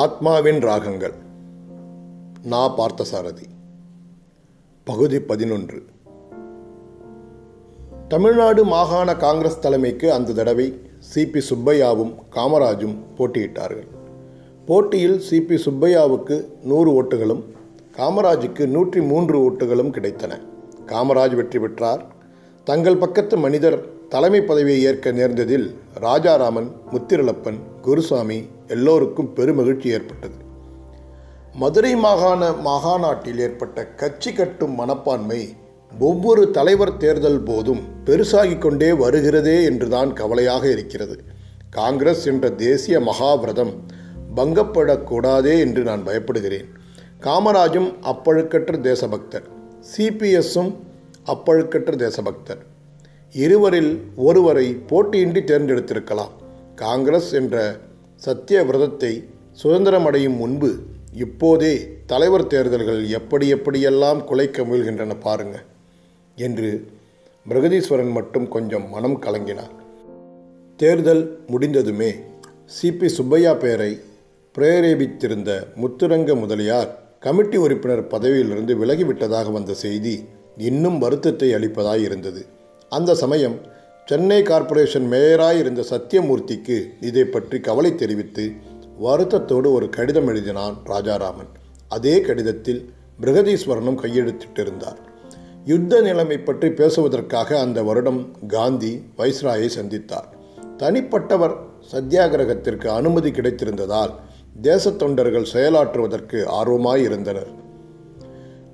ஆத்மாவின் ராகங்கள். நா பார்த்தசாரதி. பகுதி பதினொன்று. தமிழ்நாடு மாகாண காங்கிரஸ் தலைமைக்கு அந்த தடவை சிபி சுப்பையாவும் காமராஜும் போட்டியிட்டார்கள். போட்டியில் சிபி சுப்பையாவுக்கு நூறு ஓட்டுகளும் காமராஜுக்கு நூற்றி மூன்று ஓட்டுகளும் கிடைத்தன. காமராஜ் வெற்றி பெற்றார். தங்கள் பக்கத்து மனிதர் தலைமை பதவியை ஏற்க நேர்ந்ததில் ராஜாராமன் முத்திரலப்பன் குருசாமி எல்லோருக்கும் பெருமகிழ்ச்சி ஏற்பட்டது. மதுரை மாகாண மாகாநாட்டில் ஏற்பட்ட கட்சி கட்டும் மனப்பான்மை ஒவ்வொரு தலைவர் தேர்தல் போதும் பெருசாகிக் கொண்டே வருகிறதே என்றுதான் கவலையாக இருக்கிறது. காங்கிரஸ் என்ற தேசிய மகாவிரதம் பங்கப்படக்கூடாதே என்று நான் பயப்படுகிறேன். காமராஜும் அப்பழுக்கற்ற தேசபக்தர் சிபிஎஸும் அப்பழுக்கற்ற தேசபக்தர். இருவரில் ஒருவரை போட்டியின்றி தேர்ந்தெடுத்திருக்கலாம். காங்கிரஸ் என்ற சத்திய விரதத்தை சுதந்திரமடையும் முன்பு இப்போதே தலைவர் தேர்தல்கள் எப்படி எப்படியெல்லாம் குலைக்க முயல்கின்றன பாருங்க என்று பிரகதீஸ்வரன் மட்டும் கொஞ்சம் மனம் கலங்கினார். தேர்தல் முடிந்ததுமே சிபி சுப்பையா பெயரை பிரேரேபித்திருந்த முத்துரங்க முதலியார் கமிட்டி உறுப்பினர் பதவியிலிருந்து விலகிவிட்டதாக வந்த செய்தி இன்னும் வருத்தத்தை அளிப்பதாய் இருந்தது. அந்த சமயம் சென்னை கார்ப்பரேஷன் மேயராய் இருந்த சத்தியமூர்த்திக்கு இதை பற்றி கவலை தெரிவித்து வருத்தத்தோடு ஒரு கடிதம் எழுதினான் ராஜாராமன். அதே கடிதத்தில் பிரகதீஸ்வரனும் கையெழுத்திட்டிருந்தார். யுத்த நிலைமை பற்றி பேசுவதற்காக அந்த வருடம் காந்தி வைஸ்ராயை சந்தித்தார். தனிப்பட்டவர் சத்தியாகிரகத்திற்கு அனுமதி கிடைத்திருந்ததால் தேச தொண்டர்கள் செயலாற்றுவதற்கு ஆர்வமாயிருந்தனர்.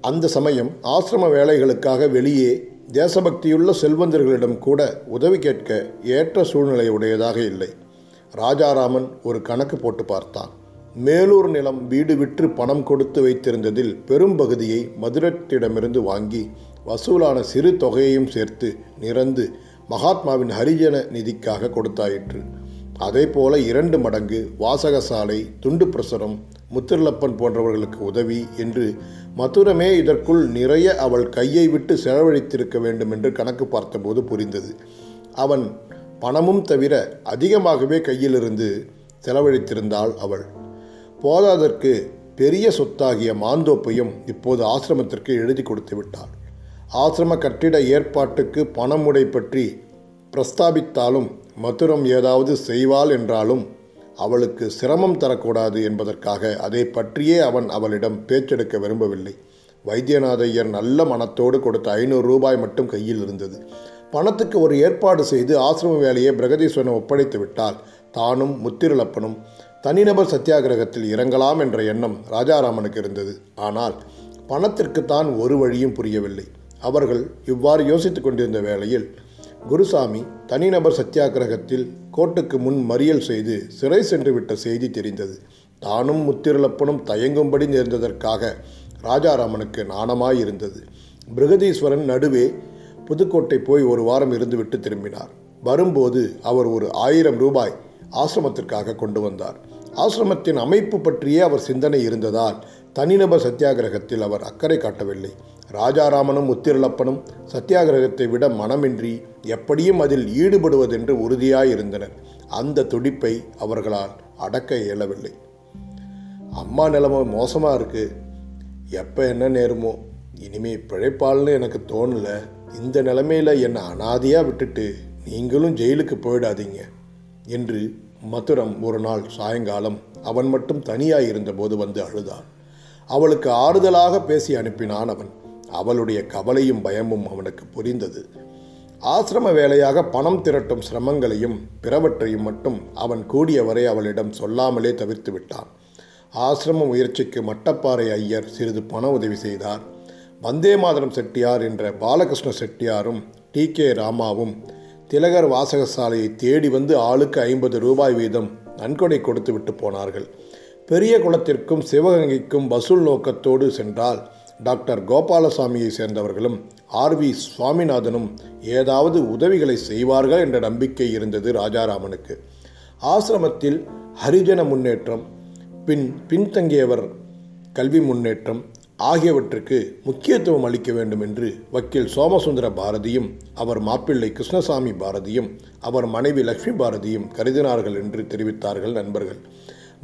அந்த சமயம் ஆசிரம வேலைகளுக்காக வெளியே தேசபக்தியுள்ள செல்வந்தர்களிடம் கூட உதவி கேட்க ஏற்ற சூழ்நிலை உடையதாக இல்லை. ராஜாராமன் ஒரு கணக்கு போட்டு பார்த்தான். மேலூர் நிலம் வீடு விற்று பணம் கொடுத்து வைத்திருந்ததில் பெரும் பகுதியை மதுரத்திடமிருந்து வாங்கி வசூலான சிறு தொகையையும் சேர்த்து நிறந்து மகாத்மாவின் ஹரிஜன நிதிக்காக கொடுத்தாயிற்று. அதே போல இரண்டு மடங்கு வாசகசாலை துண்டு பிரசுரம் முத்திரலப்பன் போன்றவர்களுக்கு உதவி என்று மதுரமே இதற்குள் நிறைய அவள் கையை விட்டு செலவழித்திருக்க வேண்டும் என்று கணக்கு பார்த்தபோது புரிந்தது. அவன் பணமும் தவிர அதிகமாகவே கையிலிருந்து செலவழித்திருந்தாள் அவள். போதாதற்கு பெரிய சொத்தாகிய மாந்தோப்பையும் இப்போது ஆசிரமத்திற்கு எழுதி கொடுத்து விட்டாள். ஆசிரம கட்டிட ஏற்பாட்டுக்கு பணமுடை பற்றி பிரஸ்தாபித்தாலும் மதுரம் ஏதாவது செய்வாள் என்றாலும் அவளுக்கு சிரமம் தரக்கூடாது என்பதற்காக அதை பற்றியே அவன் அவளிடம் பேச்செடுக்க விரும்பவில்லை. வைத்தியநாதையர் நல்ல மனத்தோடு கொடுத்த ஐநூறு ரூபாய் மட்டும் கையில் இருந்தது. பணத்துக்கு ஒரு ஏற்பாடு செய்து ஆசிரம வேலையை பிரகதீஸ்வரன் ஒப்படைத்து விட்டால் தானும் முத்திரலப்பனும் தனிநபர் சத்தியாகிரகத்தில் இறங்கலாம் என்ற எண்ணம் ராஜாராமனுக்கு இருந்தது. ஆனால் பணத்திற்கு தான் ஒரு வழியும் புரியவில்லை. அவர்கள் இவ்வாறு யோசித்துக் கொண்டிருந்த வேளையில் குருசாமி தனிநபர் சத்தியாகிரகத்தில் கோர்ட்டுக்கு முன் மறியல் செய்து சிறை சென்று விட்ட செய்தி தெரிந்தது. தானும் முத்திரலப்பனும் தயங்கும்படி நேர்ந்ததற்காக ராஜாராமனுக்கு நாணமாயிருந்தது. பிருகதீஸ்வரன் நடுவே புதுக்கோட்டை போய் ஒரு வாரம் இருந்துவிட்டு திரும்பினார். வரும்போது அவர் ஒரு ஆயிரம் ரூபாய் ஆசிரமத்திற்காக கொண்டு வந்தார். ஆசிரமத்தின் அமைப்பு பற்றியே அவர் சிந்தனை இருந்ததால் தனிநபர் சத்தியாகிரகத்தில் அவர் அக்கறை காட்டவில்லை. ராஜாராமனும் முத்திரலப்பனும் சத்தியாகிரகத்தை விட மனமின்றி எப்படியும் அதில் ஈடுபடுவதென்று உறுதியாயிருந்தனர். அந்த துடிப்பை அவர்களால் அடக்க இயலவில்லை. அம்மா நிலைமை மோசமாக இருக்கு. எப்போ என்ன நேருமோ? இனிமே பிழைப்பாள்னு எனக்கு தோணல. இந்த நிலைமையில் என்னை அனாதியாக விட்டுட்டு நீங்களும் ஜெயிலுக்கு போயிடாதீங்க என்று மதுரம் ஒரு நாள் சாயங்காலம் அவன் மட்டும் தனியாக இருந்தபோது வந்து அழுதாள். அவளுக்கு ஆறுதலாக பேசி அனுப்பினான் அவன். அவளுடைய கவலையும் பயமும் அவனுக்கு புரிந்தது. ஆசிரம வேலையாக பணம் திரட்டும் சிரமங்களையும் பிறவற்றையும் மட்டும் அவன் கூடியவரை அவளிடம் சொல்லாமலே தவிர்த்து விட்டான். ஆசிரம முயற்சிக்கு மட்டப்பாறை ஐயர் சிறிது பண உதவி செய்தார். வந்தே மாதரம் செட்டியார் என்ற பாலகிருஷ்ண செட்டியாரும் டி கே ராமாவும் திலகர் வாசகசாலையை தேடி வந்து ஆளுக்கு ஐம்பது ரூபாய் வீதம் நன்கொடை கொடுத்து விட்டு போனார்கள். பெரிய குளத்திற்கும் சிவகங்கைக்கும் வசூல் நோக்கத்தோடு சென்றால் டாக்டர் கோபாலசாமியை சேர்ந்தவர்களும் ஆர் வி சுவாமிநாதனும் ஏதாவது உதவிகளை செய்வார்கள் என்ற நம்பிக்கை இருந்தது ராஜாராமனுக்கு. ஆசிரமத்தில் ஹரிஜன முன்னேற்றம் பின் பின்தங்கியவர் கல்வி முன்னேற்றம் ஆகியவற்றுக்கு முக்கியத்துவம் அளிக்க வேண்டும் என்று வக்கீல் சோமசுந்தர பாரதியும் அவர் மாப்பிள்ளை கிருஷ்ணசாமி பாரதியும் அவர் மனைவி லக்ஷ்மி பாரதியும் கருதினார்கள் என்று தெரிவித்தார்கள் நண்பர்கள்.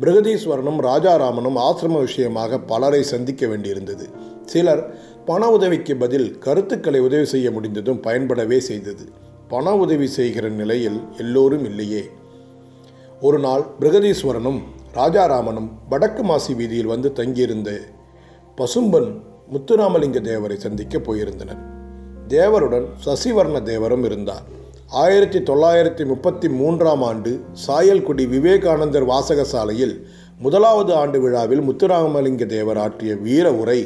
பிருகதீஸ்வரனும் ராஜாராமனும் ஆசிரம விஷயமாக பலரை சந்திக்க வேண்டியிருந்தது. சிலர் பண உதவிக்கு பதில் கருத்துக்களை உதவி செய்ய முடிந்ததும் பயன்படவே செய்தது. பண உதவி செய்கிற நிலையில் எல்லோரும் இல்லையே. ஒரு நாள் பிருகதீஸ்வரனும் ராஜாராமனும் வடக்கு மாசி வீதியில் வந்து தங்கியிருந்த பசும்பன் முத்துராமலிங்க தேவரை சந்திக்க போயிருந்தனர். தேவருடன் சசிவர்ண தேவரும் இருந்தார். ஆயிரத்தி தொள்ளாயிரத்தி முப்பத்தி மூன்றாம் ஆண்டு சாயல்குடி விவேகானந்தர் வாசக சாலையில் முதலாவது ஆண்டு விழாவில் முத்துராமலிங்க தேவர் ஆற்றிய வீர உரை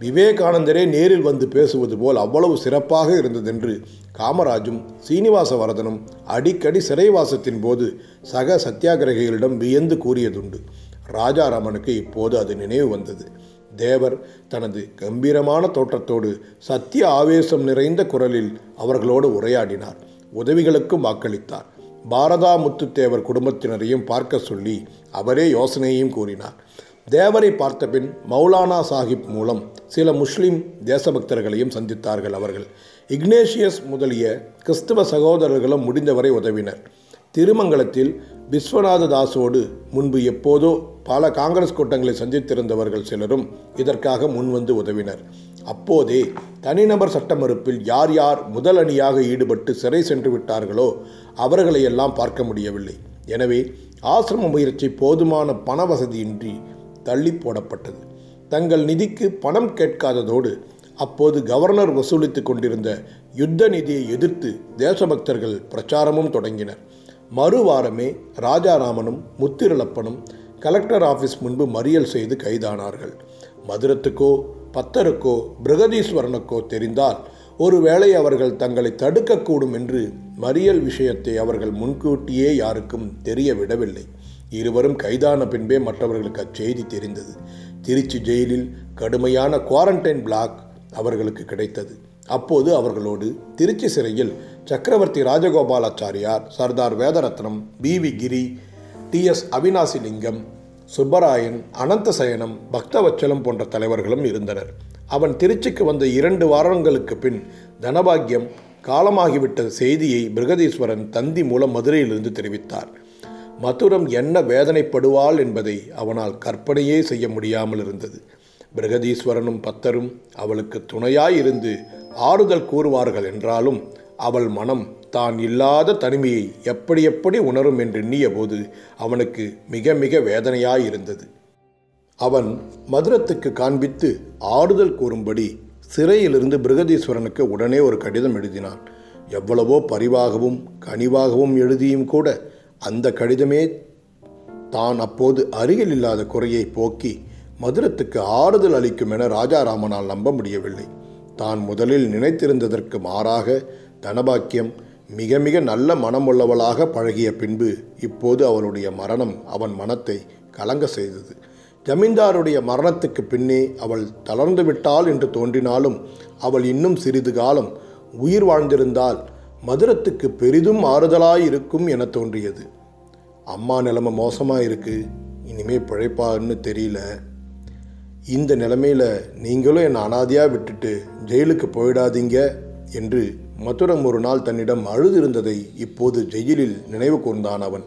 விவேகானந்தரே நேரில் வந்து பேசுவது போல் அவ்வளவு சிறப்பாக இருந்ததென்று காமராஜும் சீனிவாசவரதனும் அடிக்கடி சிறைவாசத்தின் போது சக சத்தியாகிரகிகளிடம் வியந்து கூறியதுண்டு. ராஜாராமனுக்கு இப்போது அது நினைவு வந்தது. தேவர் தனது கம்பீரமான தோற்றத்தோடு சத்திய ஆவேசம் நிறைந்த குரலில் அவர்களோடு உரையாடினார். உதவிகளுக்கும் வாக்களித்தார். பாரதா முத்துத்தேவர் குடும்பத்தினரையும் பார்க்க சொல்லி அவரே யோசனையையும் கூறினார். தேவரை பார்த்தபின் மௌலானா சாஹிப் மூலம் சில முஸ்லிம் தேசபக்தர்களையும் சந்தித்தார்கள் அவர்கள். இக்னேஷியஸ் முதலிய கிறிஸ்தவ சகோதரர்களும் முடிந்தவரை உதவினர். திருமங்கலத்தில் விஸ்வநாத தாஸோடு முன்பு எப்போதோ பல காங்கிரஸ் கூட்டங்களை சந்தித்திருந்தவர்கள் சிலரும் இதற்காக முன்வந்து உதவினர். அப்போதே தனிநபர் சட்ட மறுப்பில் யார் யார் முதல் அணியாக ஈடுபட்டு சிறை சென்று விட்டார்களோ அவர்களையெல்லாம் பார்க்க முடியவில்லை. எனவே ஆசிரம முயற்சி போதுமான பண வசதியின்றி தள்ளி போடப்பட்டது. தங்கள் நிதிக்கு பணம் கேட்காததோடு அப்போது கவர்னர் வசூலித்துக் கொண்டிருந்த யுத்த நிதியை எதிர்த்து தேசபக்தர்கள் பிரச்சாரமும் தொடங்கினர். மறுவாரமே ராஜாராமனும் முத்திரலப்பனும் கலெக்டர் ஆஃபீஸ் முன்பு மறியல் செய்து கைதானார்கள். மதுரத்துக்கோ பத்தருக்கோ பிரகதீஸ்வரனுக்கோ தெரிந்தால் ஒருவேளை அவர்கள் தங்களை தடுக்கக்கூடும் என்று மறியல் விஷயத்தை அவர்கள் முன்கூட்டியே யாருக்கும் தெரிய விடவில்லை இருவரும் கைதான பின்பே மற்றவர்களுக்கு அச்செய்தி தெரிந்தது. திருச்சி ஜெயிலில் கடுமையான குவாரண்டைன் பிளாக் அவர்களுக்கு கிடைத்தது. அப்போது அவர்களோடு திருச்சி சிறையில் Chakravarthi Rajagopalachari Sardar Vedaratnam P V Giri T S Avinashilingam Subbarayan Ananthasayanam Bhaktavatsalam போன்ற தலைவர்களும் இருந்தனர். அவன் திருச்சிக்கு வந்த இரண்டு வாரங்களுக்கு பின் தனபாகியம் காலமாகிவிட்ட செய்தியை பிருகதீஸ்வரன் தந்தி மூலம் மதுரையிலிருந்து தெரிவித்தார். மதுரம் என்ன வேதனைப்படுவாள் என்பதை அவனால் கற்பனையே செய்ய முடியாமல் இருந்தது. பிரகதீஸ்வரனும் பத்தரும் அவளுக்கு துணையாயிருந்து ஆறுதல் கூறுவார்கள் என்றாலும் அவள் மனம் தான் இல்லாத தனிமையை எப்படி எப்படி உணரும் என்று எண்ணிய போது அவனுக்கு மிக மிக வேதனையாயிருந்தது. அவன் மதுரத்துக்கு காண்பித்து ஆறுதல் கூறும்படி சிறையிலிருந்து பிருகதீஸ்வரனுக்கு உடனே ஒரு கடிதம் எழுதினான். எவ்வளவோ பரிவாகவும் கனிவாகவும் எழுதியும் கூட அந்த கடிதமே தான் அப்போது அருகில் இல்லாத குறையை போக்கி மதுரத்துக்கு ஆறுதல் அளிக்கும் என ராஜாராமனால் நம்ப முடியவில்லை. தான் முதலில் நினைத்திருந்ததற்கு மாறாக தனபாக்கியம் மிக மிக நல்ல மனமுள்ளவளாக பழகிய பின்பு இப்போது அவளுடைய மரணம் அவன் மனத்தை கலங்க செய்தது. ஜமீன்தாருடைய மரணத்துக்கு பின்னே அவள் தளர்ந்து விட்டாள் என்று தோன்றினாலும் அவள் இன்னும் சிறிது காலம் உயிர் வாழ்ந்திருந்தால் மதுரத்துக்கு பெரிதும் ஆறுதலாயிருக்கும் என தோன்றியது. அம்மா நிலைமை மோசமாக இருக்கு இனிமே பிழைப்பான்னு தெரியல. இந்த நிலைமையில் நீங்களும் என்னை அனாதையாக விட்டுட்டு ஜெயிலுக்கு போயிடாதீங்க என்று மதுரம் ஒரு நாள் தன்னிடம் அழுதிருந்ததை இப்போது ஜெயிலில் நினைவு கூர்ந்தான் அவன்.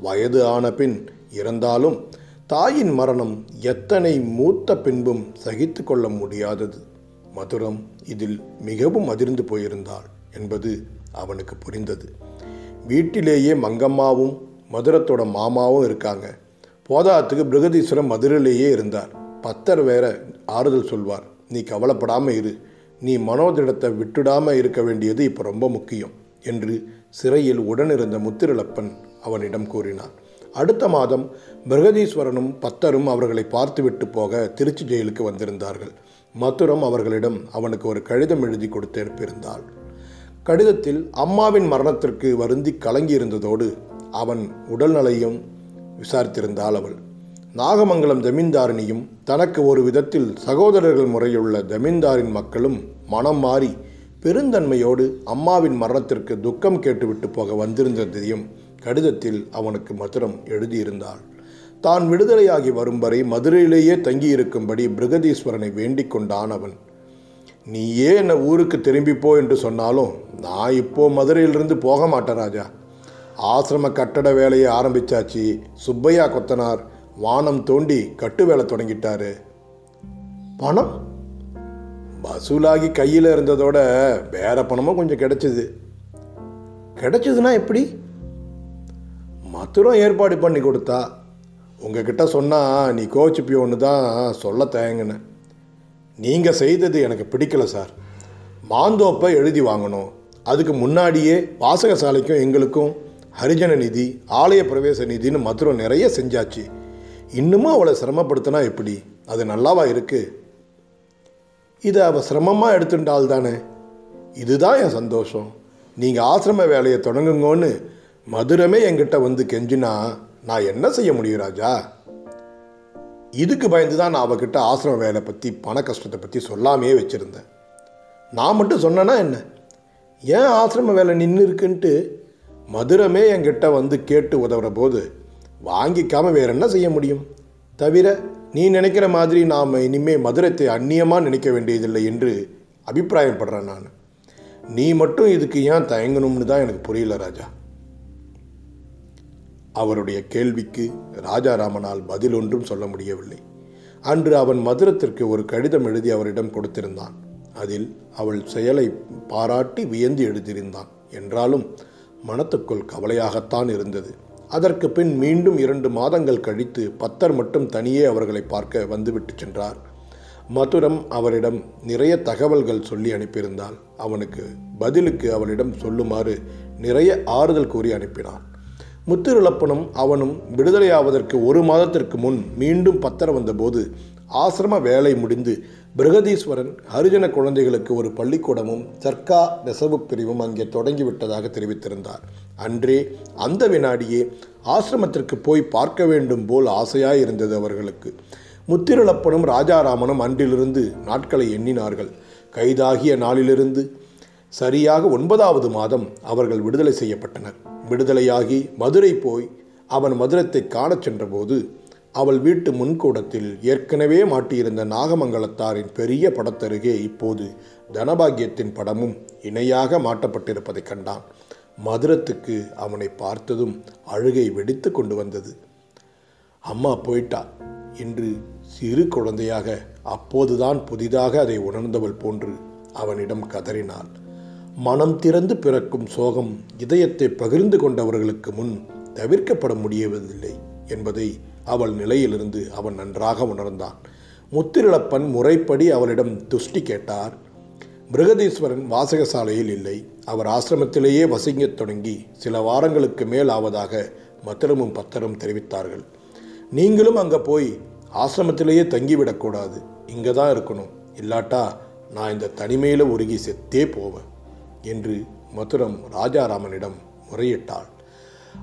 வயது ஆன பின் இறந்தாலும் தாயின் மரணம் எத்தனை மூத்த பின்பும் சகித்து கொள்ள முடியாதது. மதுரம் இதில் மிகவும் அதிர்ந்து போயிருந்தாள் என்பது அவனுக்கு புரிந்தது. வீட்டிலேயே மங்கம்மாவும் மதுரத்தோட மாமாவும் இருக்காங்க. போதாத்துக்கு பிருகதீஸ்வரம் மதுரையிலேயே இருந்தார். பத்தர் வேற ஆறுதல் சொல்வார் நீ கவலைப்படாமல் இரு. நீ மனோதிடத்தை விட்டுடாமல் இருக்க வேண்டியது இப்போ ரொம்ப முக்கியம் என்று சிறையில் உடனிருந்த முத்திரலப்பன் அவனிடம் கூறினார் அடுத்த மாதம் பிரகதீஸ்வரனும் பத்தரும் அவர்களை பார்த்துவிட்டு போக திருச்சி ஜெயிலுக்கு வந்திருந்தார்கள். மதுரம் அவர்களிடம் அவனுக்கு ஒரு கடிதம் எழுதி கொடுத்து அனுப்பியிருந்தாள் கடிதத்தில் அம்மாவின் மரணத்திற்கு வருந்தி கலங்கியிருந்ததோடு அவன் உடல்நிலையும் விசாரித்திருந்தாள் அவள். நாகமங்கலம் ஜமீன்தாரினியும் தனக்கு ஒரு விதத்தில் சகோதரர்கள் முறையுள்ள ஜமீன்தாரின் மக்களும் மனம் மாறி பெருந்தன்மையோடு அம்மாவின் மரணத்திற்கு துக்கம் கேட்டுவிட்டு போக வந்திருந்ததையும் கடிதத்தில் அவனுக்கு மதுரம் எழுதியிருந்தாள். தான் விடுதலையாகி வரும் வரை மதுரையிலேயே தங்கியிருக்கும்படி பிருகதீஸ்வரனை வேண்டிக் கொண்டான் அவன். நீயே என்னை ஊருக்கு திரும்பி போ என்று சொன்னாலும் நான் இப்போ மதுரையிலிருந்து போக மாட்டேன் ராஜா. ஆசிரம கட்டட வேலையை ஆரம்பிச்சாச்சு. சுப்பையா கொத்தனார் வானம் தோண்டி கட்டு வேலை தொடங்கிட்டாரு. பணம்? வசூலாகி கையில் இருந்ததோட வேற பணமும் கொஞ்சம் கிடைச்சிது. கிடைச்சதுன்னா எப்படி? மதுரம் ஏற்பாடு பண்ணி கொடுத்தா. உங்ககிட்ட சொன்னால் நீ கோச்சிப்பியோன்னு தான் சொல்ல தயங்கினேன். நீங்கள் செய்தது எனக்கு பிடிக்கல சார். மாந்தோப்பை எழுதி வாங்கணும். அதுக்கு முன்னாடியே வாசகசாலைக்கும் எங்களுக்கும் ஹரிஜன நிதி ஆலய பிரவேச நிதின்னு மதுரம் நிறைய செஞ்சாச்சு. இன்னமும் அவளை சிரமப்படுத்தினா எப்படி? அது நல்லாவா இருக்குது இதை அவள் சிரமமாக எடுத்துட்டாள் தானே இதுதான் என் சந்தோஷம். நீங்கள் ஆசிரம வேலையை தொடங்குங்கன்னு மதுரமே என்கிட்ட வந்து கெஞ்சினா நான் என்ன செய்ய முடியும் ராஜா? இதுக்கு பயந்து தான் நான் அவகிட்ட ஆசிரம வேலை பற்றி பண கஷ்டத்தை பற்றி சொல்லாமையே வச்சுருந்தேன். நான் மட்டும் சொன்னேன்னா என்ன? ஏன் ஆசிரம வேலை நின்று இருக்குன்ட்டு மதுரமே என்கிட்ட வந்து கேட்டு உதவுற போது வாங்கிக்காமல் வேற என்ன செய்ய முடியும்? தவிர நீ நினைக்கிற மாதிரி நாம் இனிமேல் மதுரத்தை அந்நியமாக நினைக்க வேண்டியதில்லை என்று அபிப்பிராயப்படுறேன் நான். நீ மட்டும் இதுக்கு ஏன் தயங்கணும்னு தான் எனக்கு புரியல ராஜா. அவருடைய கேள்விக்கு ராஜாராமனால் பதில் ஒன்றும் சொல்ல முடியவில்லை. அன்று அவன் மதுரத்திற்கு ஒரு கடிதம் எழுதி அவரிடம் கொடுத்திருந்தான். அதில் அவள் செயலை பாராட்டி வியந்து எழுதியிருந்தான். என்றாலும் மனத்துக்குள் கவலையாகத்தான் இருந்தது. அதற்கு பின் மீண்டும் இரண்டு மாதங்கள் கழித்து பத்தர் மட்டும் தனியே அவர்களை பார்க்க வந்துவிட்டு சென்றார். மதுரம் அவரிடம் நிறைய தகவல்கள் சொல்லி அனுப்பியிருந்தால் அவனுக்கு பதிலுக்கு அவளிடம் சொல்லுமாறு நிறைய ஆறுதல் கூறி அனுப்பினான். முத்திருளப்பனும் அவனும் விடுதலையாவதற்கு ஒரு மாதத்திற்கு முன் மீண்டும் பத்திரம் வந்தபோது ஆசிரம வேலை முடிந்து பிரகதீஸ்வரன் ஹரிஜன குழந்தைகளுக்கு ஒரு பள்ளிக்கூடமும் சர்க்கா நெசவு பிரிவும் அங்கே தொடங்கிவிட்டதாக தெரிவித்திருந்தார். அன்றே அந்த வினாடியே ஆசிரமத்திற்கு போய் பார்க்க வேண்டும் போல் ஆசையாய் இருந்தது அவர்களுக்கு. முத்திருளப்பனும் ராஜாராமனும் அன்றிலிருந்து நாட்களை எண்ணினார்கள். கைதாகிய நாளிலிருந்து சரியாக ஒன்பதாவது மாதம் அவர்கள் விடுதலை செய்யப்பட்டனர். விடுதலையாகி மதுரை போய் அவன் மதுரத்தை காணச் சென்றபோது அவள் வீட்டு முன்கூடத்தில் ஏற்கனவே மாட்டியிருந்த நாகமங்கலத்தாரின் பெரிய படத்தருகே இப்போது தனபாகியத்தின் படமும் இணையாக மாட்டப்பட்டிருப்பதைக் கண்டான். மதுரத்துக்கு அவனை பார்த்ததும் அழுகை வெடித்து கொண்டு வந்தது. அம்மா போயிட்டா? என்று சிறு குழந்தையாக அப்போதுதான் புதிதாக அதை உணர்ந்தவள் போன்று அவனிடம் கதறினாள். மனம் திறந்து பிறக்கும் சோகம் இதயத்தை பகிர்ந்து கொண்டவர்களுக்கு முன் தவிர்க்கப்பட முடியவதில்லை என்பதை அவள் நிலையிலிருந்து அவன் நன்றாக உணர்ந்தான். முத்திரிழப்பன் முறைப்படி அவளிடம் துஷ்டி கேட்டார். மிருகதீஸ்வரன் வாசகசாலையில் இல்லை. அவர் ஆசிரமத்திலேயே வசிங்கத் தொடங்கி சில வாரங்களுக்கு மேல் ஆவதாக மத்திரமும் பத்தரும் தெரிவித்தார்கள். நீங்களும் அங்கே போய் ஆசிரமத்திலேயே தங்கிவிடக்கூடாது. இங்கே தான் இருக்கணும். இல்லாட்டா நான் இந்த தனிமையில் உருகி செத்தே போவேன். என்று மதுரம் ராஜாராமனிடம் முறையிட்டாள்.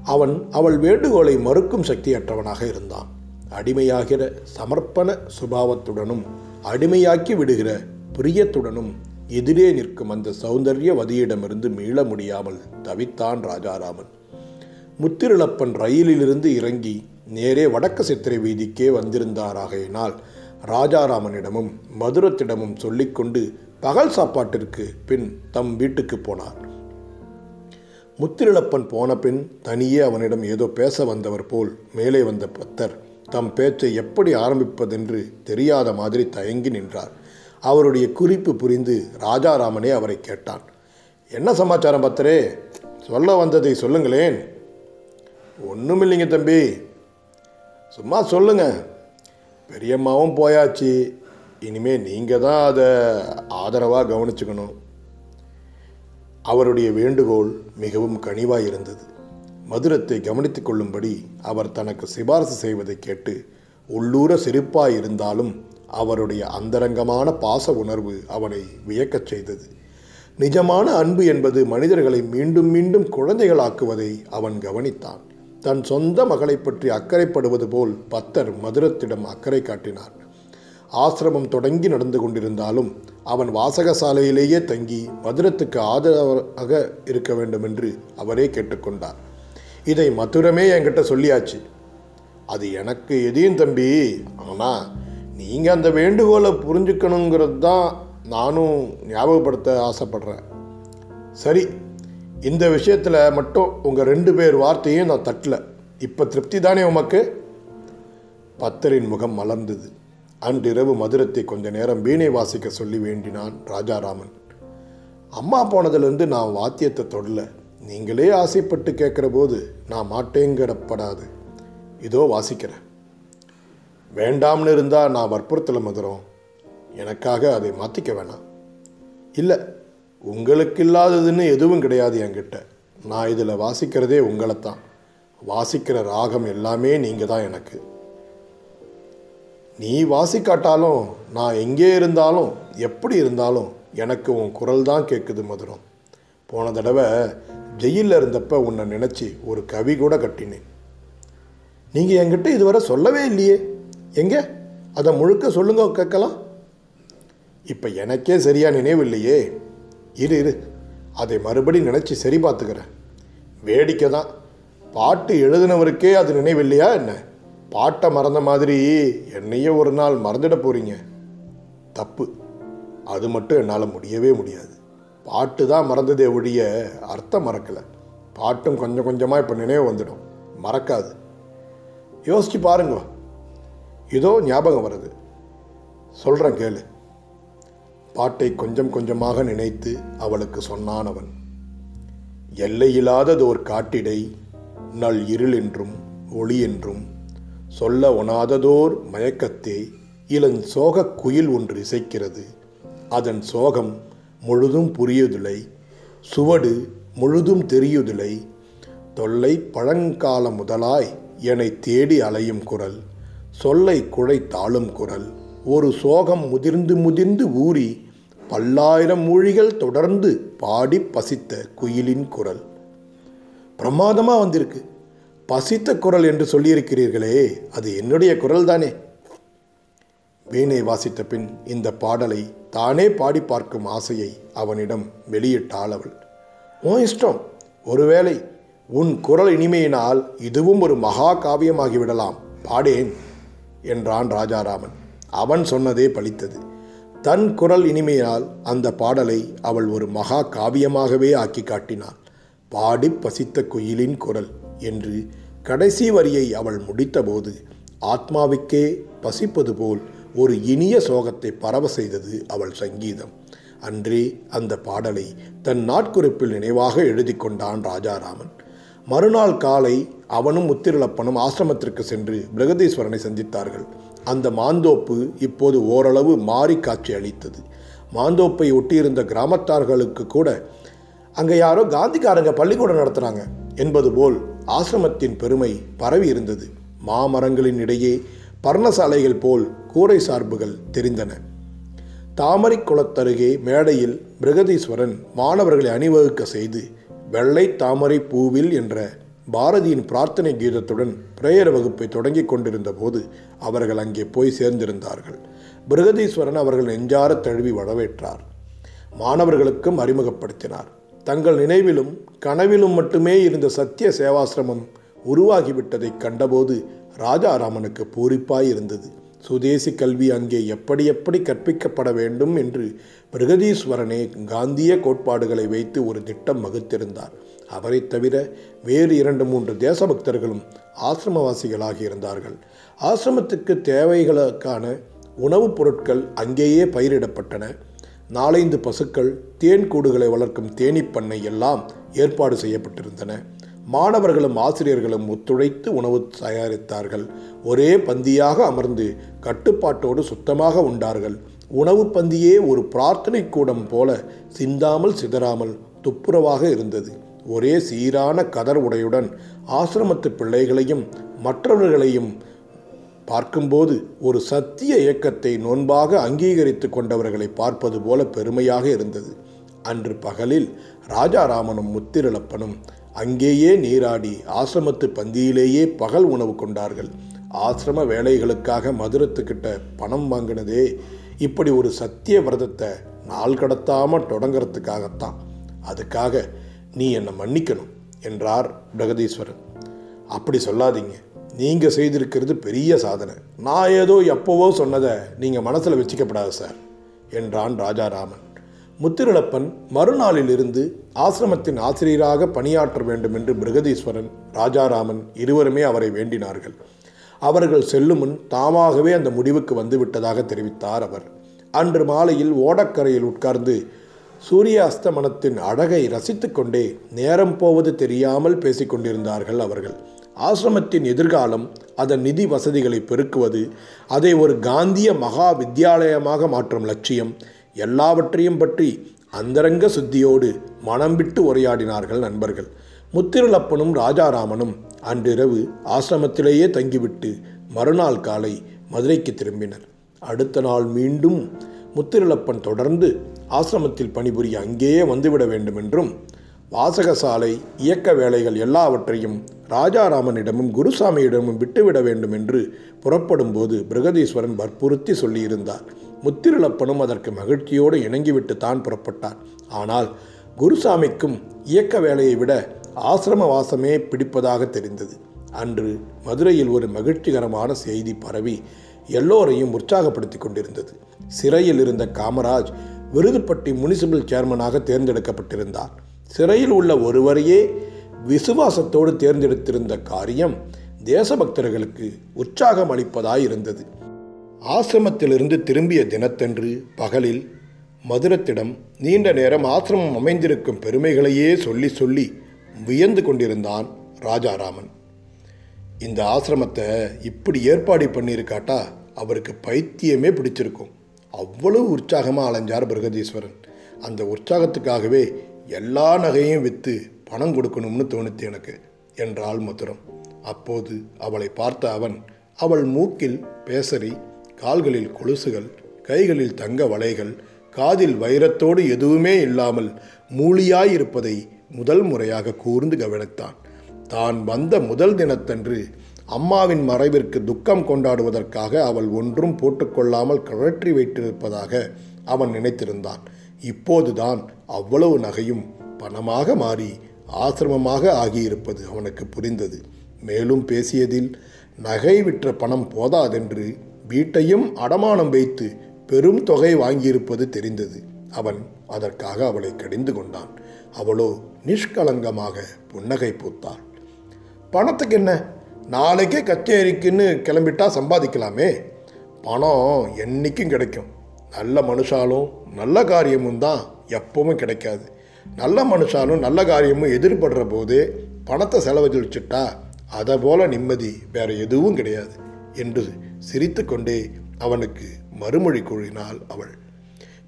அவன் அவள் வேண்டுகோளை மறுக்கும் சக்தியற்றவனாக இருந்தான். அடிமையாகிற சமர்ப்பண சுபாவத்துடனும் அடிமையாக்கி விடுகிற பிரியத்துடனும் எதிரே நிற்கும் அந்த சௌந்தர்யவதியிடமிருந்து மீள முடியாமல் தவித்தான் ராஜாராமன். முத்திருளப்பன் ரயிலிலிருந்து இறங்கி நேரே வடக்கு சித்திரை வீதிக்கே வந்திருந்தாராகையினால் ராஜாராமனிடமும் மதுரத்திடமும் சொல்லிக்கொண்டு பகல் சாப்பாட்டிற்கு பின் தம் வீட்டுக்கு போனார். முத்திரிழப்பன் போன பின் தனியே அவனிடம் ஏதோ பேச வந்தவர் போல் மேலே வந்த பத்தர் தம் பேச்சை எப்படி ஆரம்பிப்பதென்று தெரியாத மாதிரி தயங்கி நின்றார். அவருடைய குறிப்பு புரிந்து ராஜாராமனே அவரை கேட்டான். என்ன சமாச்சாரம் பத்தரே சொல்ல வந்ததை சொல்லுங்களேன். ஒன்றுமில்லைங்க தம்பி. சும்மா சொல்லுங்க. பெரியம்மாவும் போயாச்சு. இனிமேல் நீங்கள் தான் அதை ஆதரவாக கவனிச்சுக்கணும். அவருடைய வேண்டுகோள் மிகவும் கனிவாக இருந்தது. மதுரத்தை கவனித்துக் கொள்ளும்படி அவர் தனக்கு சிபாரசு செய்வதை கேட்டு உள்ளூர சிரிப்பாய் இருந்தாலும் அவருடைய அந்தரங்கமான பாச உணர்வு அவனை வியக்கச் செய்தது. நிஜமான அன்பு என்பது மனிதர்களை மீண்டும் மீண்டும் குழந்தைகளாக்குவதை அவன் கவனித்தான். தன் சொந்த மகளை பற்றி அக்கறைப்படுவது போல் பத்தர் மதுரத்திடம் அக்கறை காட்டினார். ஆசிரமம் தொடங்கி நடந்து கொண்டிருந்தாலும் அவன் வாசகசாலையிலேயே தங்கி மதுரத்துக்கு ஆதரவாக இருக்க வேண்டும் என்று அவரே கேட்டுக்கொண்டார். இதை மதுரமே என்கிட்ட சொல்லியாச்சு. அது எனக்கு எதையும் தம்பி ஆனால் நீங்கள் அந்த வேண்டுகோளை புரிஞ்சுக்கணுங்கிறது தான் நானும் ஞாபகப்படுத்த ஆசைப்படுறேன். சரி இந்த விஷயத்தில் மட்டும் உங்கள் ரெண்டு பேர் வார்த்தையும் நான் தட்டல. இப்போ திருப்தி தானே உமக்கு? பத்தரின் முகம் மலர்ந்தது. அன்றிரவு மதுரத்தை கொஞ்ச நேரம் வீணை வாசிக்க சொல்லி வேண்டினான் ராஜாராமன். அம்மா போனதுலேருந்து நான் வாத்தியத்தை தொடல. நீங்களே ஆசைப்பட்டு கேட்குற போது நான் மாட்டேங்கிடப்படாது. இதோ வாசிக்கிறேன். வேண்டாம்னு இருந்தால் நான் வற்புறுத்தல மதுரம். எனக்காக அதை மாற்றிக்க வேணாம். இல்லை உங்களுக்கு இல்லாததுன்னு எதுவும் கிடையாது என்கிட்ட. நான் இதில் வாசிக்கிறதே உங்களைத்தான். வாசிக்கிற ராகம் எல்லாமே நீங்கள் தான் எனக்கு. நீ வாசிக்காட்டாலும் நான் எங்கே இருந்தாலும் எப்படி இருந்தாலும் எனக்கு உன் குரல் தான் கேட்குது மதுரம். போன தடவை ஜெயிலில் இருந்தப்ப உன்னை நினச்சி ஒரு கவி கூட கட்டினேன். நீங்கள் என்கிட்ட இதுவரை சொல்லவே இல்லையே. எங்கே? அதை முழுக்க சொல்லுங்க கேட்கலாம். இப்போ எனக்கே சரியாக நினைவில்லையே இரு இரு. அதை மறுபடி நினச்சி சரி பார்த்துக்கிறேன். வேடிக்கை தான் பாட்டு எழுதினவருக்கே அது நினைவில்லையா என்ன? பாட்டை மறந்த மாதிரி என்னையே ஒரு நாள் மறந்துட போகிறீங்க தப்பு. அது மட்டும் என்னால் முடியவே முடியாது. பாட்டு தான் மறந்ததே ஒழிய அர்த்தம் மறக்கலை. பாட்டும் கொஞ்சம் கொஞ்சமாக இப்போ நினைவு வந்துடும். மறக்காது. யோசிச்சு பாருங்க. இதோ ஞாபகம் வருது. சொல்கிறேன் கேளு. பாட்டை கொஞ்சம் கொஞ்சமாக நினைத்து அவளுக்கு சொன்னான் அவன் ஒரு காட்டிடை நல் இருள் என்றும் ஒளி என்றும் சொல்ல ஒணாததோர் மயக்கத்தே இளன் சோகக் குயில் ஒன்று இசைக்கிறது. அதன் சோகம் முழுதும் புரியுதில்லை சுவடு முழுதும் தெரியுதில்லை தொல்லை பழங்கால முதலாய் என்னை தேடி அலையும் குரல் சொல்லை குழை தாழும் குரல். ஒரு சோகம் முதிர்ந்து முதிர்ந்து ஊறி பல்லாயிரம் மூழிகள் தொடர்ந்து பாடி பசித்த குயிலின் குரல். பிரமாதமாக வந்திருக்கு. பசித்த குரல் என்று சொல்லியிருக்கிறீர்களே அது என்னுடைய குரல் தானே வீணை வாசித்த பின் இந்த பாடலை தானே பாடி பார்க்கும் ஆசையை அவனிடம் வெளியிட்டாள் அவள். உன் இஷ்டம். ஒருவேளை உன் குரல் இனிமையினால் இதுவும் ஒரு மகா காவியமாகிவிடலாம். பாடேன் என்றான் ராஜாராமன். அவன் சொன்னதே பலித்தது தன் குரல் இனிமையால் அந்த பாடலை அவள் ஒரு மகா காவியமாகவே ஆக்கி காட்டினாள். பாடி பசித்த குயிலின் குரல். என்று கடைசி வரியை அவள் முடித்தபோது ஆத்மாவுக்கே பசிப்பது போல் ஒரு இனிய சோகத்தை பரவ செய்தது அவள் சங்கீதம். அன்றே அந்த பாடலை தன் நாட்குறிப்பில் நினைவாக எழுதி கொண்டான் ராஜாராமன். மறுநாள் காலை அவனும் முத்திரலப்பனும் ஆசிரமத்திற்கு சென்று பிரகதீஸ்வரனை சந்தித்தார்கள். அந்த மாந்தோப்பு இப்போது ஓரளவு மாறி காட்சி அளித்தது. மாந்தோப்பை ஒட்டியிருந்த கிராமத்தார்களுக்கு கூட அங்கே யாரோ காந்திக்காரங்க பள்ளிக்கூடம் நடத்துகிறாங்க என்பது போல் ஆசிரமத்தின் பெருமை பரவி இருந்தது. மாமரங்களின் இடையே பர்ணசாலைகள் போல் கூரை சார்புகள் தெரிந்தன. தாமரை குளத்தருகே மேடையில் பிரகதீஸ்வரன் மாணவர்களை அணிவகுக்க செய்து வெள்ளை தாமரை பூவில் என்ற பாரதியின் பிரார்த்தனை கீதத்துடன் பிரேயர் வகுப்பை தொடங்கி கொண்டிருந்த போது அவர்கள் அங்கே போய் சேர்ந்திருந்தார்கள். பிரகதீஸ்வரன் அவர்கள் நெஞ்சார தழுவி வரவேற்றார். மாணவர்களுக்கும் அறிமுகப்படுத்தினார். தங்கள் நினைவிலும் கனவிலும் மட்டுமே இருந்த சத்திய சேவாசிரமம் உருவாகிவிட்டதைக் கண்டபோது ராஜாராமனுக்கு பூரிப்பாய் இருந்தது சுதேசி கல்வி அங்கே எப்படி எப்படி கற்பிக்கப்பட வேண்டும் என்று பிரகதீஸ்வரனே காந்திய கோட்பாடுகளை வைத்து ஒரு திட்டம் வகுத்திருந்தார். அவரைத் தவிர வேறு இரண்டு மூன்று தேசபக்தர்களும் ஆசிரமவாசிகளாக இருந்தார்கள். ஆசிரமத்துக்கு தேவைகளுக்கான உணவுப் பொருட்கள் அங்கேயே பயிரிடப்பட்டன. நாலைந்து பசுக்கள் தேன் கூடுகளை வளர்க்கும் தேனீப் பண்ணை எல்லாம் ஏற்பாடு செய்யப்பட்டிருந்தன. மாணவர்களும் ஆசிரியர்களும் ஒத்துழைத்து உணவு தயாரித்தார்கள். ஒரே பந்தியாக அமர்ந்து கட்டுப்பாட்டோடு சுத்தமாக உண்டார்கள். உணவு பந்தியே ஒரு பிரார்த்தனை கூடம் போல சிந்தாமல் சிதறாமல் துப்புரவாக இருந்தது. ஒரே சீரான கதர் உடையுடன் ஆசிரமத்து பிள்ளைகளையும் மற்றவர்களையும் பார்க்கும்போது ஒரு சத்திய இயக்கத்தை நோன்பாக அங்கீகரித்து கொண்டவர்களை பார்ப்பது போல பெருமையாக இருந்தது. அன்று பகலில் ராஜாராமனும் முத்திரலப்பனும் அங்கேயே நீராடி ஆசிரமத்து பந்தியிலேயே பகல் உணவு கொண்டார்கள். ஆசிரம வேலைகளுக்காக மதுரத்துக்கிட்ட பணம் வாங்கினதே இப்படி ஒரு சத்திய விரதத்தை நாள் கடத்தாமல் தொடங்கிறதுக்காகத்தான். அதுக்காக நீ என்னை மன்னிக்கணும் என்றார் பிரகதீஸ்வரன். அப்படி சொல்லாதீங்க. நீங்கள் செய்திருக்கிறது பெரிய சாதனை. நான் ஏதோ எப்போவோ சொன்னதை நீங்கள் மனசில் வச்சுக்கப்படாது சார் என்றான் ராஜாராமன். முத்திரளப்பன் மறுநாளிலிருந்து ஆசிரமத்தின் ஆசிரியராக பணியாற்ற வேண்டும் என்று மிருகதீஸ்வரன் ராஜாராமன் இருவருமே அவரை வேண்டினார்கள். அவர்கள் செல்லும் முன் தாமாகவே அந்த முடிவுக்கு வந்து விட்டதாக தெரிவித்தார் அவர். அன்று மாலையில் ஓடக்கரையில் உட்கார்ந்து சூரிய அஸ்தமனத்தின் அழகை ரசித்துக்கொண்டே நேரம் போவது தெரியாமல் பேசிக்கொண்டிருந்தார்கள் அவர்கள். ஆசிரமத்தின் எதிர்காலம் அதன் நிதி வசதிகளை பெருக்குவது அதை ஒரு காந்திய மகா வித்யாலயமாக மாற்றும் லட்சியம் எல்லாவற்றையும் பற்றி அந்தரங்க சுத்தியோடு மனம் விட்டு உரையாடினார்கள் நண்பர்கள். முத்திருளப்பனும் ராஜாராமனும் அன்றிரவு ஆசிரமத்திலேயே தங்கிவிட்டு மறுநாள் காலை மதுரைக்கு திரும்பினர். அடுத்த நாள் மீண்டும் முத்திருளப்பன் தொடர்ந்து ஆசிரமத்தில் பணிபுரிய அங்கேயே வந்துவிட வேண்டுமென்றும் வாசகசாலை இயக்க வேலைகள் எல்லாவற்றையும் ராஜாராமனிடமும் குருசாமியிடமும் விட்டுவிட வேண்டும் என்று புறப்படும்போது பிரகதீஸ்வரன் வற்புறுத்தி சொல்லியிருந்தார். முத்திருளப்பனும் அதற்கு மகிழ்ச்சியோடு இணங்கிவிட்டு தான் புறப்பட்டார். ஆனால் குருசாமிக்கும் இயக்க வேலையை விட ஆசிரம வாசமே பிடிப்பதாக தெரிந்தது. அன்று மதுரையில் ஒரு மகிழ்ச்சிகரமான செய்தி பரவி எல்லோரையும் உற்சாகப்படுத்தி கொண்டிருந்தது. சிறையில் இருந்த காமராஜ் விருதுப்பட்டி முனிசிபல் சேர்மனாக தேர்ந்தெடுக்கப்பட்டிருந்தார். சிறையில் உள்ள ஒருவரையே விசுவாசத்தோடு தேர்ந்தெடுத்திருந்த காரியம் தேசபக்தர்களுக்கு உற்சாகம் அளிப்பதாய் இருந்தது ஆசிரமத்திலிருந்து திரும்பிய தினத்தன்று பகலில் மதுரத்திடம் நீண்ட நேரம் ஆசிரமம் அமைந்திருக்கும் பெருமைகளையே சொல்லி சொல்லி வியந்து கொண்டிருந்தான் ராஜாராமன். இந்த ஆசிரமத்தை இப்படி ஏற்பாடு பண்ணியிருக்காட்டா அவருக்கு பைத்தியமே பிடிச்சிருக்கும். அவ்வளவு உற்சாகமாக அலைஞ்சார் பிரகதீஸ்வரன். அந்த உற்சாகத்துக்காகவே எல்லா நகையும் விற்று பணம் கொடுக்கணும்னு தோணுச்சு எனக்கு என்றாள் மதுரம். அப்போது அவளை பார்த்த அவன் அவள் மூக்கில் பேசரி கால்களில் கொலுசுகள் கைகளில் தங்க வளைகள் காதில் வைரத்தோடு எதுவுமே இல்லாமல் மூலியாயிருப்பதை முதல் முறையாக கூர்ந்து கவனித்தான். தான் வந்த முதல் தினத்தன்று அம்மாவின் மறைவிற்கு துக்கம் கொண்டாடுவதற்காக அவள் ஒன்றும் போட்டுக்கொள்ளாமல் கழற்றி வைத்திருப்பதாக அவன் நினைத்திருந்தான். இப்போதுதான் அவ்வளவு நகையும் பணமாக மாறி ஆசிரமமாக ஆகியிருப்பது அவனுக்கு புரிந்தது. மேலும் பேசியதில் நகை விற்ற பணம் போதாதென்று வீட்டையும் அடமானம் வைத்து பெரும் தொகை வாங்கியிருப்பது தெரிந்தது. அவன் அதற்காக அவளை கடிந்து கொண்டான். அவளோ நிஷ்கலங்கமாக புன்னகை பூத்தாள். பணத்துக்கு என்ன? நாளைக்கே கச்சேரிக்குன்னு கிளம்பிட்டா சம்பாதிக்கலாமே? பணம் என்றைக்கும் கிடைக்கும். நல்ல மனுஷாலும் நல்ல காரியமும் தான் எப்பவும் கிடைக்காது. நல்ல மனுஷாலும் நல்ல காரியமும் எதிர்படுற போது பணத்தை செலவழிச்சிட்டா அதை போல நிம்மதி வேற எதுவும் கிடையாது என்று சிரித்து கொண்டே அவனுக்கு மறுமொழி கூறினாள் அவள்.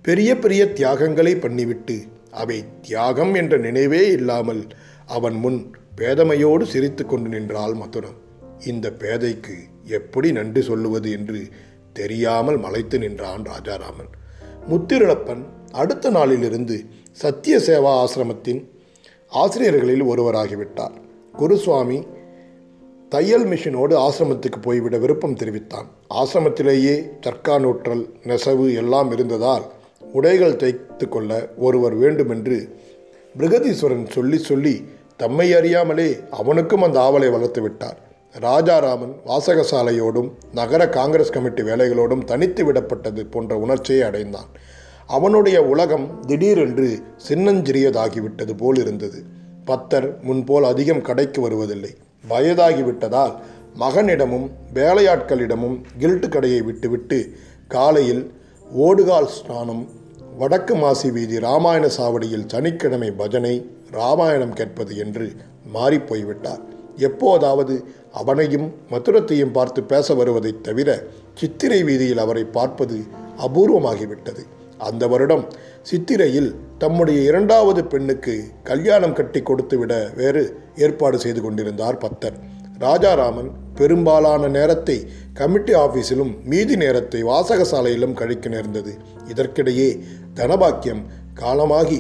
பெரிய பெரிய தியாகங்களை பண்ணிவிட்டு அவை தியாகம் என்ற நினைவே இல்லாமல் அவன் முன் பேதமையோடு சிரித்து கொண்டு நின்றாள் மதுரம். இந்த பேதைக்கு எப்படி நன்றி சொல்லுவது என்று தெரியாமல் மலைத்து நின்றான் ராஜாராமன். முத்திருளப்பன் அடுத்த நாளிலிருந்து சத்திய சேவா ஆசிரமத்தின் ஆசிரியர்களில் ஒருவராகிவிட்டார். குருசுவாமி தையல் மிஷினோடு ஆசிரமத்துக்கு போய்விட விருப்பம் தெரிவித்தான். ஆசிரமத்திலேயே சர்க்கா நூற்றல் நெசவு எல்லாம் இருந்ததால் உடைகள் தைத்து கொள்ள ஒருவர் வேண்டுமென்று பிருகதீஸ்வரன் சொல்லி சொல்லி தம்மை அறியாமலே அவனுக்கும் அந்த ஆவலை வளர்த்து விட்டார். ராஜாராமன் வாசகசாலையோடும் நகர காங்கிரஸ் கமிட்டி வேலைகளோடும் தனித்து விடப்பட்டது போன்ற உணர்ச்சியை அடைந்தான். அவனுடைய உலகம் திடீரென்று சின்னஞ்சிறியதாகிவிட்டது போல் இருந்தது பத்தர் முன்போல் அதிகம் கடைக்கு வருவதில்லை. வயதாகிவிட்டதால் மகனிடமும் வேலையாட்களிடமும் கில்ட்டு கடையை விட்டுவிட்டு காலையில் ஓடுகால் ஸ்நானம் வடக்கு மாசி வீதி ராமாயண சாவடியில் சனிக்கிழமை பஜனை ராமாயணம் கேட்பது என்று மாறிப்போய்விட்டார் எப்போதாவது அவனையும் மதுரத்தையும் பார்த்து பேச வருவதைத் தவிர சித்திரை வீதியில் அவரை பார்ப்பது அபூர்வமாகிவிட்டது. அந்த வருடம் சித்திரையில் தம்முடைய இரண்டாவது பெண்ணுக்கு கல்யாணம் கட்டி கொடுத்துவிட வேறு ஏற்பாடு செய்து கொண்டிருந்தார் பத்தர். ராஜாராமன் பெரும்பாலான நேரத்தை கமிட்டி ஆபீஸிலும் மீதி நேரத்தை வாசகசாலையிலும் கழிக்க நேர்ந்தது. இதற்கிடையே தனபாக்கியம் காலமாகி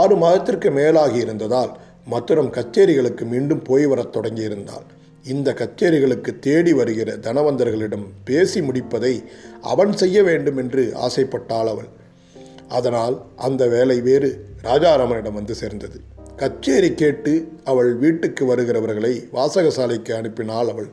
ஆறு மாதத்திற்கு மேலாகி இருந்ததால் மதுரம் கச்சேரிகளுக்கு மீண்டும் போய் வரத் தொடங்கியிருந்தாள். இந்த கச்சேரிகளுக்கு தேடி வருகிற தனவந்தர்களிடம் பேசி முடிப்பதை அவன் செய்ய வேண்டும் என்று ஆசைப்பட்டாள் அவள். அதனால் அந்த வேலை வேறு ராஜாராமனிடம் வந்து சேர்ந்தது. கச்சேரி கேட்டு அவள் வீட்டுக்கு வருகிறவர்களை வாசகசாலைக்கு அனுப்பினாள் அவள்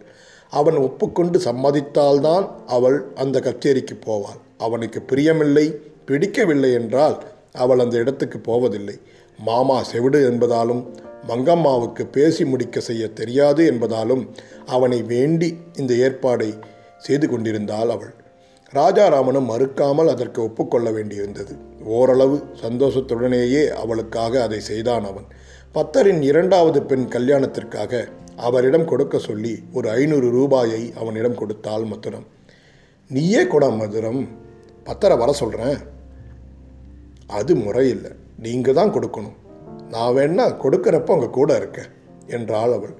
அவன் ஒப்புக்கொண்டு சம்மதித்தால்தான் அவள் அந்த கச்சேரிக்கு போவாள். அவனுக்கு பிரியமில்லை பிடிக்கவில்லை என்றால் அவள் அந்த இடத்துக்கு போவதில்லை. மாமா செவிடு என்பதாலும் மங்கம்மாவுக்கு பேசி முடிக்க செய்ய தெரியாது என்பதாலும் அவனை வேண்டி இந்த ஏற்பாடை செய்து கொண்டிருந்தாள் அவள். ராஜாராமனும் மறுக்காமல் அதற்கு ஒப்புக்கொள்ள வேண்டியிருந்தது. ஓரளவு சந்தோஷத்துடனேயே அவளுக்காக அதை செய்தான் அவன். பத்தரின் இரண்டாவது பெண் கல்யாணத்திற்காக அவரிடம் கொடுக்க சொல்லி ஒரு ஐநூறு ரூபாயை அவனிடம் கொடுத்தாள் மதுரம். நீயே கொட மதுரம். பத்தரை வர சொல்கிறேன் அது முறையில்லை. நீங்கள் தான் கொடுக்கணும். நான் வேணா கொடுக்குறப்ப உங்கள் கூட இருக்கேன் என்றாள் அவள்.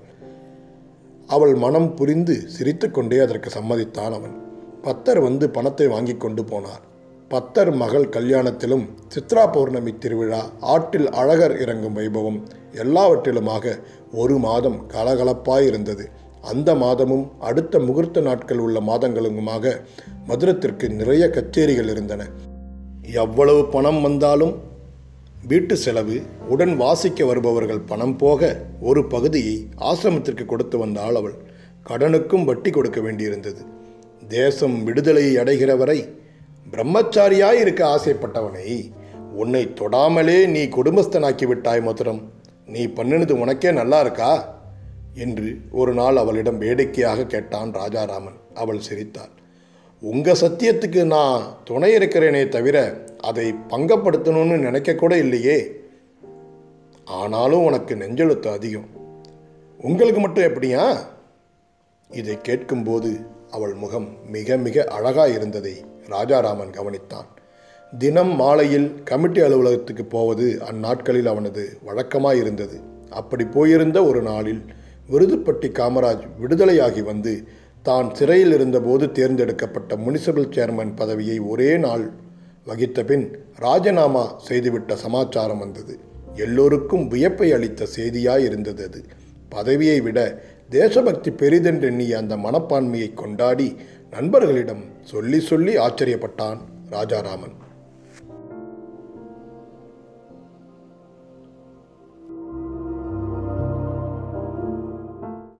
அவள் மனம் புரிந்து சிரித்துக்கொண்டே அதற்கு சம்மதித்தான் அவன். பத்தர் வந்து பணத்தை வாங்கி கொண்டு போனார். பத்தர் மகள் கல்யாணத்திலும் சித்ரா பௌர்ணமி திருவிழா ஆற்றில் அழகர் இறங்கும் வைபவம் எல்லாவற்றிலுமாக ஒரு மாதம் கலகலப்பாய் இருந்தது அந்த மாதமும் அடுத்த முகூர்த்த நாட்கள் உள்ள மாதங்களுமாக மதுரத்திற்கு நிறைய கச்சேரிகள் இருந்தன. எவ்வளவு பணம் வந்தாலும் வீட்டு செலவு உடன் வாசிக்க வருபவர்கள் பணம் போக ஒரு பகுதியை ஆசிரமத்திற்கு கொடுத்து வந்தாள் அவள். கடனுக்கும் வட்டி கொடுக்க வேண்டியிருந்தது. தேசம் விடுதலையை அடைகிற வரை பிரம்மச்சாரியாய் இருக்க ஆசைப்பட்டவனை உன்னை தொடாமலே நீ குடும்பஸ்தனாக்கி விட்டாய் மதுரம். நீ பண்ணினது உனக்கே நல்லா இருக்கா? என்று ஒரு நாள் அவளிடம் வேடிக்கையாக கேட்டான் ராஜாராமன். அவள் சிரித்தாள். உங்க சத்தியத்துக்கு நான் துணை இருக்கிறேனே தவிர அதை பங்கப்படுத்தணும்னு நினைக்க கூட இல்லையே. ஆனாலும் உனக்கு நெஞ்செழுத்து அதிகம். உங்களுக்கு மட்டும் எப்படியா? இதை கேட்கும்போது அவள் முகம் மிக மிக அழகாய் இருந்ததை ராஜாராமன் கவனித்தான். தினம் மாலையில் கமிட்டி அலுவலகத்துக்கு போவது அந்நாட்களில் அவனது வழக்கமாய் இருந்தது அப்படி போயிருந்த ஒரு நாளில் விருதுப்பட்டி காமராஜ் விடுதலையாகி வந்து தான் சிறையில் இருந்தபோது தேர்ந்தெடுக்கப்பட்ட முனிசிபல் சேர்மன் பதவியை ஒரே நாள் வகித்த பின் ராஜினாமா செய்துவிட்ட சமாச்சாரம் வந்தது. எல்லோருக்கும் வியப்பை அளித்த செய்தியாய் இருந்தது அது. பதவியை விட தேசபக்தி பெரிதென்றெண்ணிய அந்த மனப்பான்மையை கொண்டாடி நண்பர்களிடம் சொல்லி சொல்லி ஆச்சரியப்பட்டான் ராஜாராமன்.